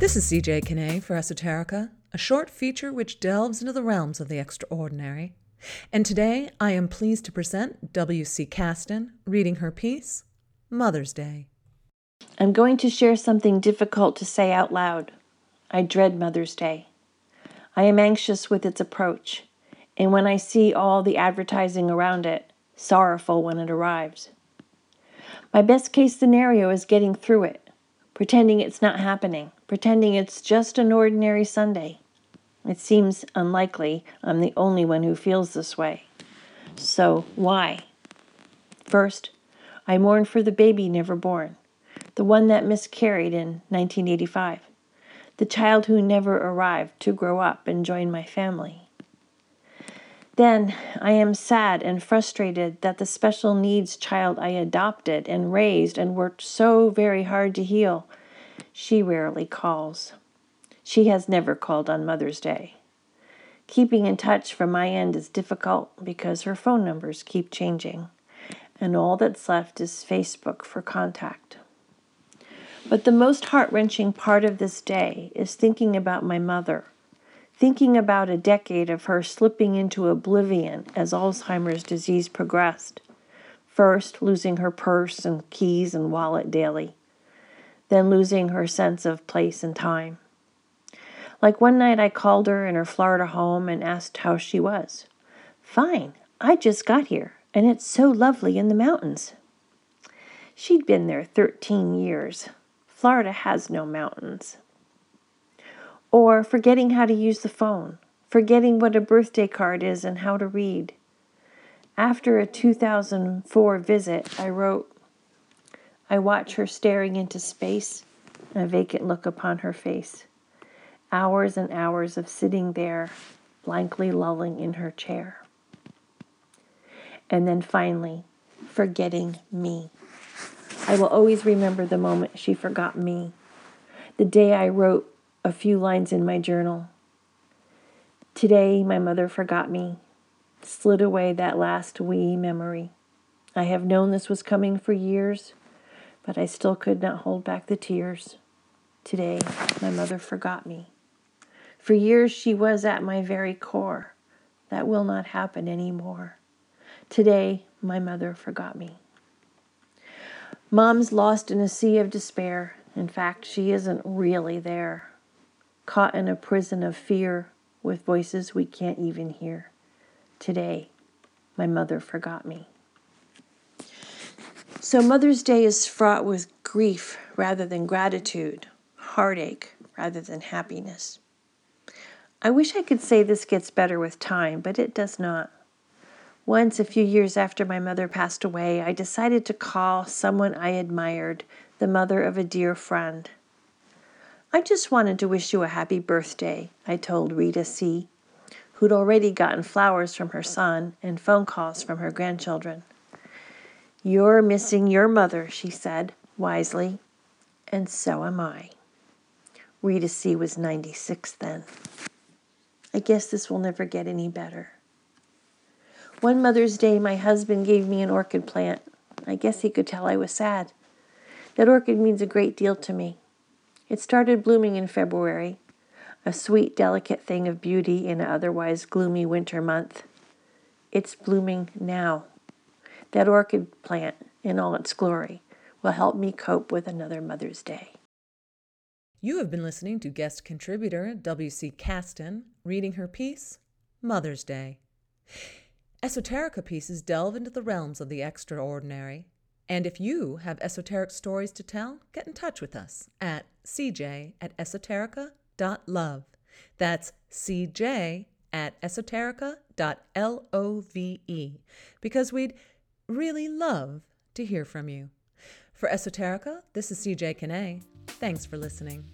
This is CJ Kinney for Esoterica, a short feature which delves into the realms of the extraordinary. And today I am pleased to present W.C. Kasten reading her piece, Mother's Day. I'm going to share something difficult to say out loud. I dread Mother's Day. I am anxious with its approach, and when I see all the advertising around it, sorrowful when it arrives. My best case scenario is getting through it, pretending it's not happening, pretending it's just an ordinary Sunday. It seems unlikely I'm the only one who feels this way. So, why? First, I mourn for the baby never born, the one that miscarried in 1985, the child who never arrived to grow up and join my family. Then I am sad and frustrated that the special needs child I adopted and raised and worked so very hard to heal, she rarely calls. She has never called on Mother's Day. Keeping in touch from my end is difficult because her phone numbers keep changing, and all that's left is Facebook for contact. But the most heart wrenching part of this day is thinking about my mother, thinking about a decade of her slipping into oblivion as Alzheimer's disease progressed. First, losing her purse and keys and wallet daily, then losing her sense of place and time. Like one night I called her in her Florida home and asked how she was. Fine, I just got here, and it's so lovely in the mountains. She'd been there 13 years. Florida has no mountains. Or forgetting how to use the phone, forgetting what a birthday card is and how to read. After a 2004 visit, I wrote, I watch her staring into space, a vacant look upon her face hours and hours of sitting there, blankly lolling in her chair. And then finally, forgetting me. I will always remember the moment she forgot me, the day I wrote a few lines in my journal. Today, my mother forgot me, slid away that last wee memory. I have known this was coming for years, but I still could not hold back the tears. Today, my mother forgot me. For years she was at my very core. That will not happen anymore. Today, my mother forgot me. Mom's lost in a sea of despair. In fact, she isn't really there. Caught in a prison of fear with voices we can't even hear. Today, my mother forgot me. So, Mother's Day is fraught with grief rather than gratitude, heartache rather than happiness. I wish I could say this gets better with time, but it does not. Once, a few years after my mother passed away, I decided to call someone I admired the mother of a dear friend. I just wanted to wish you a happy birthday, I told Rita C., who'd already gotten flowers from her son and phone calls from her grandchildren. You're missing your mother, she said wisely, and so am I. Rita C. was 96 then. I guess this will never get any better. One Mother's Day, my husband gave me an orchid plant. I guess he could tell I was sad. That orchid means a great deal to me. It started blooming in February, a sweet, delicate thing of beauty in an otherwise gloomy winter month. It's blooming now. That orchid plant, in all its glory, will help me cope with another Mother's Day. You have been listening to guest contributor W.C. Kasten reading her piece, Mother's Day. Esoterica pieces delve into the realms of the extraordinary. And if you have esoteric stories to tell, get in touch with us at cj at esoterica.love. That's cj at esoterica.love. Because we'd really love to hear from you. For Esoterica, this is CJ Kinney. Thanks for listening.